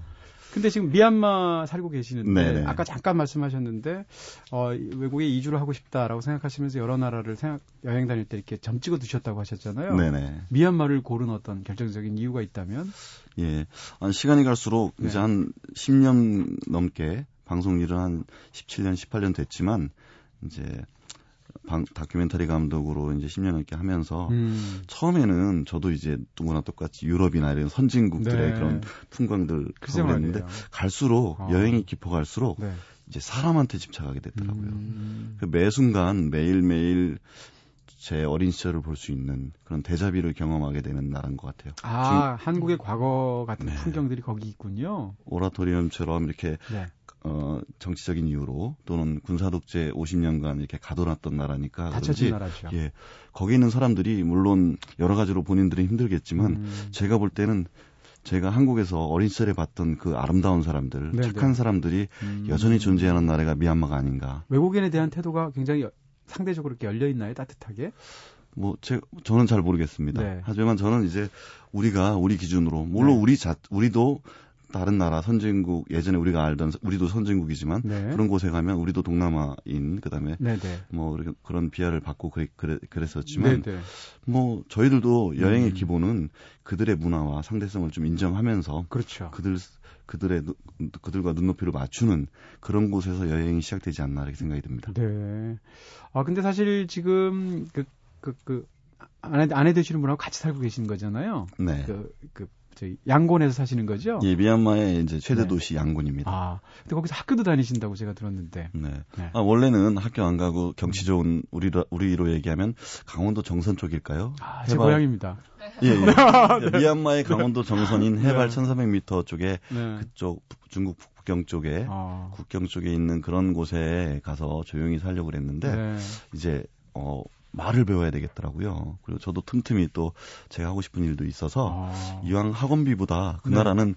근데 지금 미얀마 살고 계시는데 네네. 아까 잠깐 말씀하셨는데 어, 외국에 이주를 하고 싶다라고 생각하시면서 여러 나라를 생각, 여행 다닐 때 이렇게 점 찍어 두셨다고 하셨잖아요. 네네. 미얀마를 고른 어떤 결정적인 이유가 있다면? 예, 한 시간이 갈수록 네. 이제 한 10년 넘게 방송 일을 한 17년, 18년 됐지만 이제 방, 다큐멘터리 감독으로 이제 10년 넘게 하면서 음. 처음에는 저도 이제 누구나 똑같이 유럽이나 이런 선진국들의 네. 그런 풍광들 그랬는데 갈수록 어. 여행이 깊어갈수록 네. 이제 사람한테 집착하게 됐더라고요. 음. 그 매 순간 매일 매일 제 어린 시절을 볼 수 있는 그런 대자비를 경험하게 되는 나라인 것 같아요. 아, 중... 한국의 과거 같은 네. 풍경들이 거기 있군요. 오라토리움처럼 이렇게 네. 어, 정치적인 이유로 또는 군사 독재 50년간 이렇게 가둬놨던 나라니까 닫혀진 나라죠. 예. 거기 있는 사람들이 물론 여러 가지로 본인들이 힘들겠지만 음. 제가 볼 때는 제가 한국에서 어린 시절에 봤던 그 아름다운 사람들, 네네. 착한 네. 사람들이 음. 여전히 존재하는 나라가 미얀마가 아닌가. 외국인에 대한 태도가 굉장히 상대적으로 이렇게 열려 있나요? 따뜻하게? 뭐, 제, 저는 잘 모르겠습니다. 네. 하지만 저는 이제 우리가 우리 기준으로, 물론 네. 우리 자, 우리도 다른 나라 선진국 예전에 우리가 알던 우리도 선진국이지만 네. 그런 곳에 가면 우리도 동남아인 그다음에 네네. 네. 뭐 그런 비하를 받고 그래, 그래 그랬었지만 네네. 네. 뭐 저희들도 여행의 음. 기본은 그들의 문화와 상대성을 좀 인정하면서 그렇죠. 그들 그들의 그들과 눈높이를 맞추는 그런 곳에서 여행이 시작되지 않나 이렇게 생각이 듭니다. 네. 아 근데 사실 지금 그 그, 그, 아내, 아내 되시는 분하고 같이 살고 계신 거잖아요. 네. 그, 그 양곤에서 사시는 거죠? 예, 미얀마의 이제 최대 네. 도시 양곤입니다. 아, 근데 거기서 학교도 다니신다고 제가 들었는데. 네. 네. 아, 원래는 학교 안 가고 경치 좋은 우리로 우리로 얘기하면 강원도 정선 쪽일까요? 아, 제 해발... 고향입니다. 예, 예. 네. 미얀마의 강원도 정선인 해발 네. 1,400m 쪽에 네. 그쪽 중국 국경 쪽에 아. 국경 쪽에 있는 그런 곳에 가서 조용히 살려고 그랬는데 네. 이제 어 말을 배워야 되겠더라고요. 그리고 저도 틈틈이 또 제가 하고 싶은 일도 있어서 아. 이왕 학원비보다 그 네. 나라는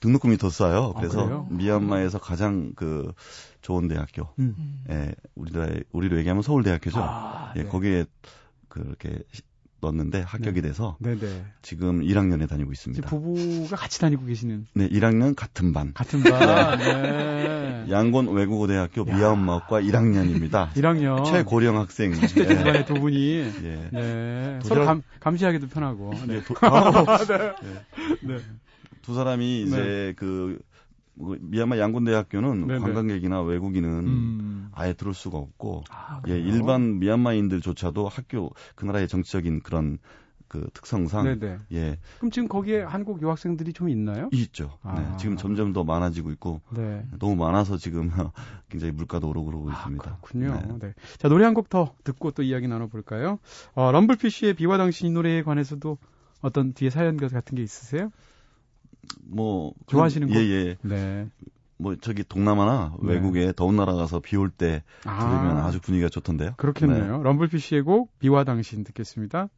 등록금이 더 싸요. 아, 그래서 아, 미얀마에서 가장 그 좋은 대학교, 음. 예, 우리나라 우리로 얘기하면 서울대학교죠. 아, 예, 네. 거기에 그렇게 넣었는데 합격이 네. 돼서 네네. 지금 1학년에 다니고 있습니다. 부부가 같이 다니고 계시는? 네, 1학년 같은 반. 같은 반. 네. 양곤 외국어대학교 미얀마과 1학년입니다. 1학년. 최고령 학생. 네. 반의 두 분이 예. 네. 서로 감, 감시하기도 편하고. 네. 도, 아, 네. 네. 두 사람이 이제 네. 그뭐 미얀마 양곤대학교는. 관광객이나 외국인은 음. 아예 들을 수가 없고 아, 예 일반 미얀마인들조차도 학교 그 나라의 정치적인 그런 그 특성상 네네. 예 그럼 지금 거기에 한국 유학생들이 좀 있나요? 있죠. 아. 네, 지금 점점 더 많아지고 있고 네. 너무 많아서 지금 굉장히 물가도 오르고 그러고 아, 있습니다. 그렇군요. 네. 네. 자 노래 한 곡 더 듣고 또 이야기 나눠볼까요? 어, 럼블피쉬의 비와 당신 이 노래에 관해서도 어떤 뒤에 사연 같은 게 있으세요? 뭐 좋아하시는 그, 예, 예. 네. 뭐 저기 동남아나 네. 외국에 더운 나라 가서 비 올 때 들으면 아. 주 분위기가 좋던데요. 그렇겠네요. 네. 럼블피쉬의 곡 비와 당신 듣겠습니다.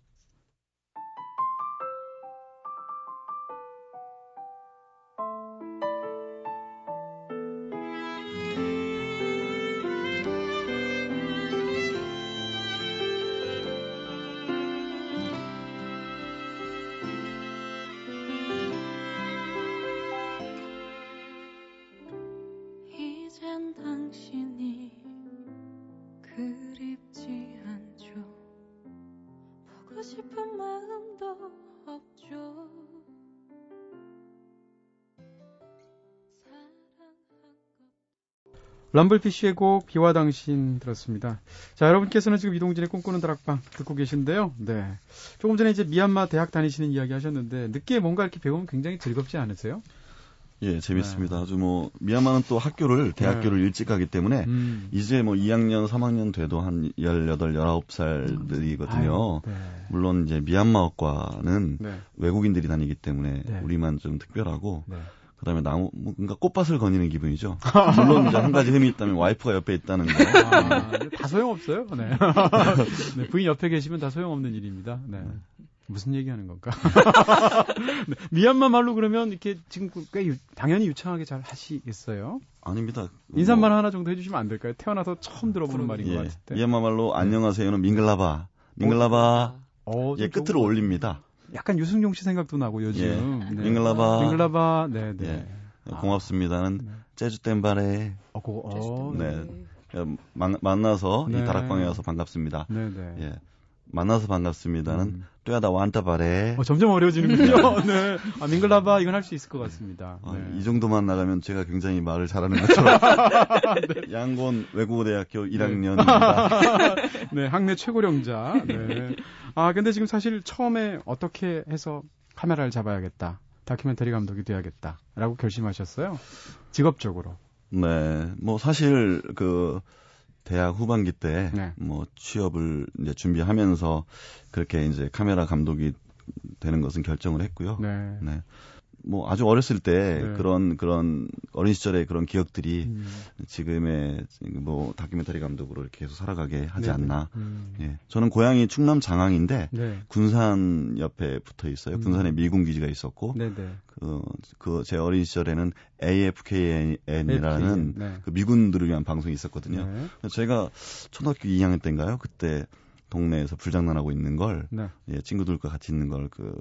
럼블피쉬의 곡 비와 당신 들었습니다. 자, 여러분께서는 지금 이동진의 꿈꾸는 다락방 듣고 계신데요. 네. 조금 전에 이제 미얀마 대학 다니시는 이야기 하셨는데 늦게 뭔가 이렇게 배우면 굉장히 즐겁지 않으세요? 예, 재밌습니다. 네. 아주 뭐 미얀마는 또 학교를 대학교를 네. 일찍 가기 때문에 음. 이제 뭐 2학년, 3학년 돼도 한 18, 19살들이거든요. 네. 물론 이제 미얀마어과는 네. 외국인들이 다니기 때문에 네. 우리만 좀 특별하고 네. 그다음에 나무 뭔가 꽃밭을 거니는 기분이죠. 물론 이제 한 가지 흠이 있다면 와이프가 옆에 있다는 거. 아, 다 소용없어요. 네. 네. 부인 옆에 계시면 다 소용없는 일입니다. 네. 무슨 얘기하는 건가? 네. 미얀마 말로 그러면 이렇게 지금 꽤 유, 당연히 유창하게 잘 하시겠어요? 아닙니다. 인사말 뭐... 하나 정도 해주시면 안 될까요? 태어나서 처음 들어보는 말인 예. 것 같은데. 미얀마 말로 안녕하세요는 민글라바, 민글라바. 어, 예, 끝으로 올립니다. 약간 유승용 씨 생각도 나고 요즘. 예. 네. 밍글라바. 밍글라바. 네, 네. 예. 고맙습니다는 아, 네. 제주 땐바레. 어, 그거, 어, 네. 네. 만, 만나서 이 네. 다락방에 와서 반갑습니다. 네, 네. 예. 만나서 반갑습니다는 음. 또야다 완타 바레. 어, 점점 어려워지는군요. 네. 아, 밍글라바 이건 할 수 있을 것 같습니다. 아, 네. 이 정도만 나가면 제가 굉장히 말을 잘하는 것처럼. 네. 양곤 외국어대학교 1학년입니다. 네, 학내 최고령자. 네. 아, 근데 지금 사실 처음에 어떻게 해서 카메라를 잡아야겠다. 다큐멘터리 감독이 돼야겠다. 라고 결심하셨어요? 직업적으로. 네. 뭐 사실 그 대학 후반기 때뭐 네. 뭐 취업을 이제 준비하면서 그렇게 이제 카메라 감독이 되는 것은 결정을 했고요. 네. 네. 뭐 아주 어렸을 때 네. 그런 그런 어린 시절의 그런 기억들이 음. 지금의 뭐 다큐멘터리 감독으로 이렇게 계속 살아가게 하지 네네. 않나. 음. 예. 저는 고향이 충남 장항인데 네. 군산 옆에 붙어 있어요. 음. 군산에 미군 기지가 있었고 그그제 어린 시절에는 AFKN이라는 네. 그 미군들을 위한 방송이 있었거든요. 네. 제가 초등학교 2학년 때인가요? 그때 동네에서 불장난하고 있는 걸 네. 예, 친구들과 같이 있는 걸그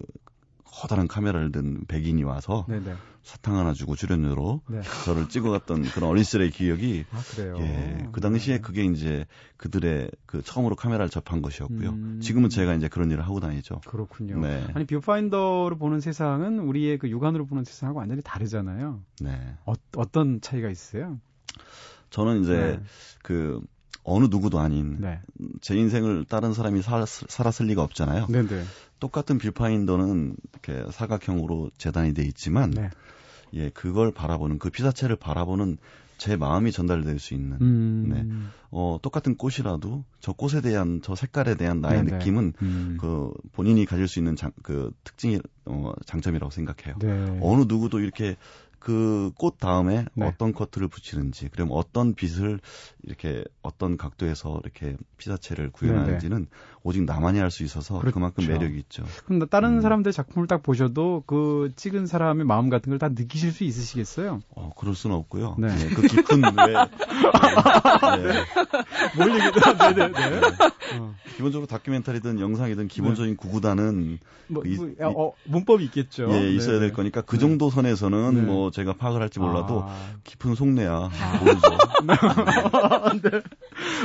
커다란 카메라를 든 백인이 와서 네네. 사탕 하나 주고 출연료로 네. 저를 찍어갔던 그런 어린 시절의 기억이 아, 그래요? 예, 그 당시에 네. 그게 이제 그들의 그 처음으로 카메라를 접한 것이었고요. 음... 지금은 제가 이제 그런 일을 하고 다니죠. 그렇군요. 네. 아니 뷰파인더로 보는 세상은 우리의 그 육안으로 보는 세상하고 완전히 다르잖아요. 네. 어, 어떤 차이가 있어요? 저는 이제 네. 그 어느 누구도 아닌 네. 제 인생을 다른 사람이 살, 살았을 리가 없잖아요. 네네. 네. 똑같은 뷰파인더는 이렇게 사각형으로 재단이 돼 있지만 네. 예 그걸 바라보는 그 피사체를 바라보는 제 마음이 전달될 수 있는 음. 네. 어 똑같은 꽃이라도 저 꽃에 대한 저 색깔에 대한 나의 네네. 느낌은 음. 그 본인이 가질 수 있는 장, 그 특징이 어 장점이라고 생각해요. 네. 어느 누구도 이렇게 그 꽃 다음에 네. 어떤 커트를 붙이는지, 그럼 어떤 빛을 이렇게 어떤 각도에서 이렇게 피사체를 구현하는지는 네네. 오직 나만이 할수 있어서 그렇죠. 그만큼 매력이 있죠. 그럼 다른 음. 사람들 작품을 딱 보셔도 그 찍은 사람의 마음 같은 걸 다 느끼실 수 있으시겠어요? 어, 그럴 수는 없고요. 네. 네, 그 깊은 왜 네. 네. 뭘 얘기든 네네. 네. 어. 기본적으로 다큐멘터리든 영상이든 기본적인 네. 구구단은 뭐, 그 이, 뭐, 어, 문법이 있겠죠. 예, 있어야 될 거니까 그 정도 선에서는 뭐 제가 파악을 할지 몰라도 아. 깊은 속내야 모르죠. 네.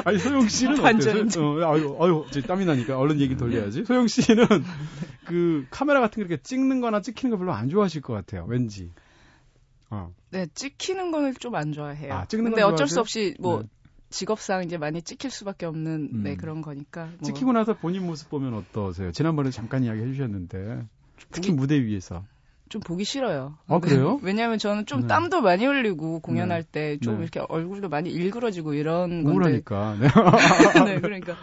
아니 소영 씨는 어때요? 어, 아유, 아유, 제 땀이 나니까 얼른 얘기 돌려야지. 소영 씨는 그 카메라 같은 거 이렇게 찍는거나 찍히는 거 별로 안 좋아하실 것 같아요. 왠지. 어. 네, 찍히는 거는 좀 안 좋아해요. 아, 찍는 근데 어쩔 수 없이 뭐 네. 직업상 이제 많이 찍힐 수밖에 없는 음. 네, 그런 거니까. 뭐. 찍히고 나서 본인 모습 보면 어떠세요? 지난번에 잠깐 이야기 해주셨는데 특히 무대 위에서. 좀 보기 싫어요. 아, 그래요? 왜냐하면 저는 좀 네. 땀도 많이 흘리고 공연할 네. 때좀 네. 이렇게 얼굴도 많이 일그러지고 이런 건데. 우울하니까. 네. 네, 그러니까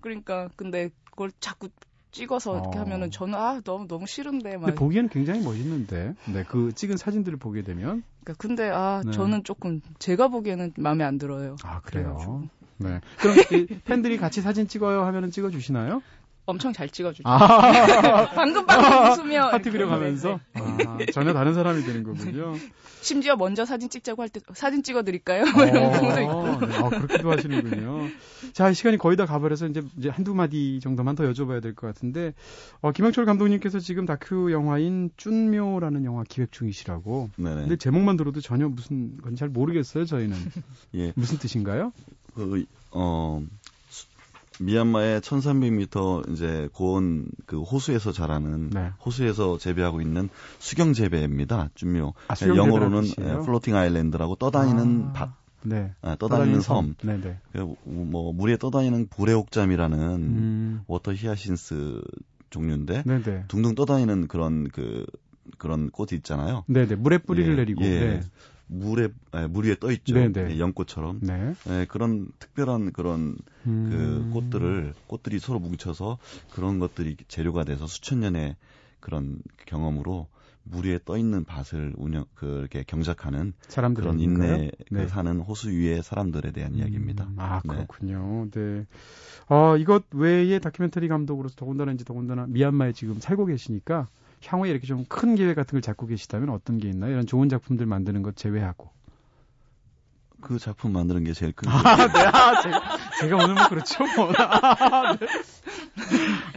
그러니까 근데 그걸 자꾸 찍어서 이렇게 어. 하면은 저는 아 너무 너무 싫은데 막. 근데 보기에는 굉장히 멋있는데. 네, 그 찍은 사진들을 보게 되면. 그러니까 근데 아 네. 저는 조금 제가 보기에는 마음에 안 들어요. 아 그래요. 그래가지고. 네. 그럼 팬들이 같이 사진 찍어요 하면은 찍어 주시나요? 엄청 잘 찍어주죠. 아~ 방금 방금 웃으며 하트 그려가면서. 아, 전혀 다른 사람이 되는 거군요. 심지어 먼저 사진 찍자고 할 때 사진 찍어드릴까요? 어, 이런 경우도 있고. 네. 아, 그렇게도 하시는군요. 자 시간이 거의 다 가버려서 이제, 이제 한두 마디 정도만 더 여쭤봐야 될 것 같은데 어, 김영철 감독님께서 지금 다큐 영화인 쭌묘라는 영화 기획 중이시라고. 네네. 근데 제목만 들어도 전혀 무슨 건지 잘 모르겠어요 저희는. 예. 무슨 뜻인가요? 그, 어, 미얀마의 1300m 이제 고원 그 호수에서 자라는 네. 호수에서 재배하고 있는 수경 재배입니다. 쭌묘. 아, 영어로는 예, floating island라고 떠다니는 아, 밭. 네. 아, 떠다니는, 섬. 섬. 네네. 그, 뭐 물에 떠다니는 부레옥잠이라는 음. water hyacinth 종류인데 네네. 둥둥 떠다니는 그런 그 그런 꽃이 있잖아요. 네네. 물에 뿌리를 예, 내리고. 예. 네. 물에 에, 물 위에 떠 있죠. 네네. 예, 연꽃처럼. 네. 에, 예, 그런 특별한 그런 음. 그 꽃들을 꽃들이 서로 뭉쳐서 그런 것들이 재료가 돼서 수천 년의 그런 경험으로 물 위에 떠 있는 밭을 운영 그렇게 경작하는 그런 인내 그 네. 사는 호수 위의 사람들에 대한 음. 이야기입니다. 아 네. 그렇군요. 네. 어, 이것 외에 다큐멘터리 감독으로서 더군다나 이제 더군다나 미얀마에 지금 살고 계시니까 향후에 이렇게 좀 큰 계획 같은 걸 잡고 계시다면 어떤 게 있나요? 이런 좋은 작품들 만드는 것 제외하고. 그 작품 만드는 게 제일 큰. 아, 네. 아, 제가, 제가 오늘 뭐 그렇죠. 뭐. 아, 네.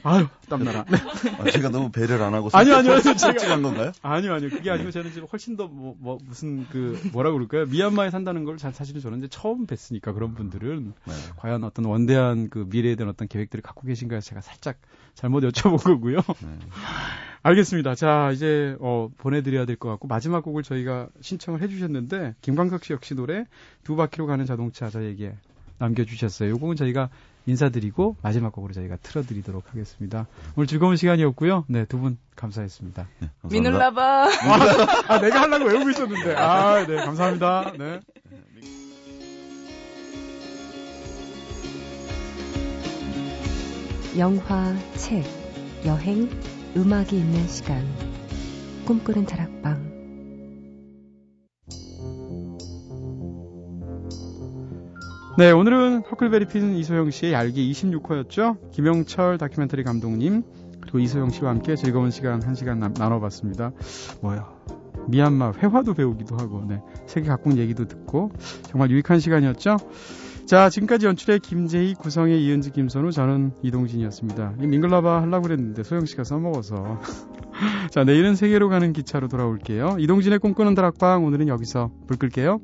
아유, 땀나라. 네. 아, 제가 너무 배려를 안 하고. 아니요, 아니요. 제가 한 건가요? 아니요, 아니요. 그게 아니고 저는 지금 훨씬 더 뭐, 뭐, 무슨 그, 뭐라 그럴까요? 미얀마에 산다는 걸 사실은 저는 이제 처음 뵀으니까 그런 분들은 네. 과연 어떤 원대한 그 미래에 대한 어떤 계획들을 갖고 계신가 제가 살짝 잘못 여쭤본 거고요. 네. 알겠습니다. 자, 이제 어, 보내드려야 될 것 같고 마지막 곡을 저희가 신청을 해주셨는데 김광석 씨 역시 노래 두 바퀴로 가는 자동차 저에게 남겨주셨어요. 이 곡은 저희가 인사드리고 마지막 곡으로 저희가 틀어드리도록 하겠습니다. 오늘 즐거운 시간이었고요. 네, 두 분 감사했습니다. 네, 미눌라바. 아, 내가 하려고 외우고 있었는데. 아, 네, 감사합니다. 네. 영화, 책, 여행, 음악이 있는 시간. 꿈꾸는 다락방. 네, 오늘은 허클베리 핀 이소영 씨의 얄기 26호였죠. 김영철 다큐멘터리 감독님 그리고 이소영 씨와 함께 즐거운 시간 1시간 나, 나눠봤습니다. 뭐요? 미얀마 회화도 배우기도 하고 네, 세계 각국 얘기도 듣고 정말 유익한 시간이었죠. 자, 지금까지 연출의 김재희, 구성의 이은지, 김선우, 저는 이동진이었습니다. 민글라바 하려고 그랬는데 소영 씨가 써먹어서. 자, 내일은 세계로 가는 기차로 돌아올게요. 이동진의 꿈꾸는 다락방 오늘은 여기서 불 끌게요.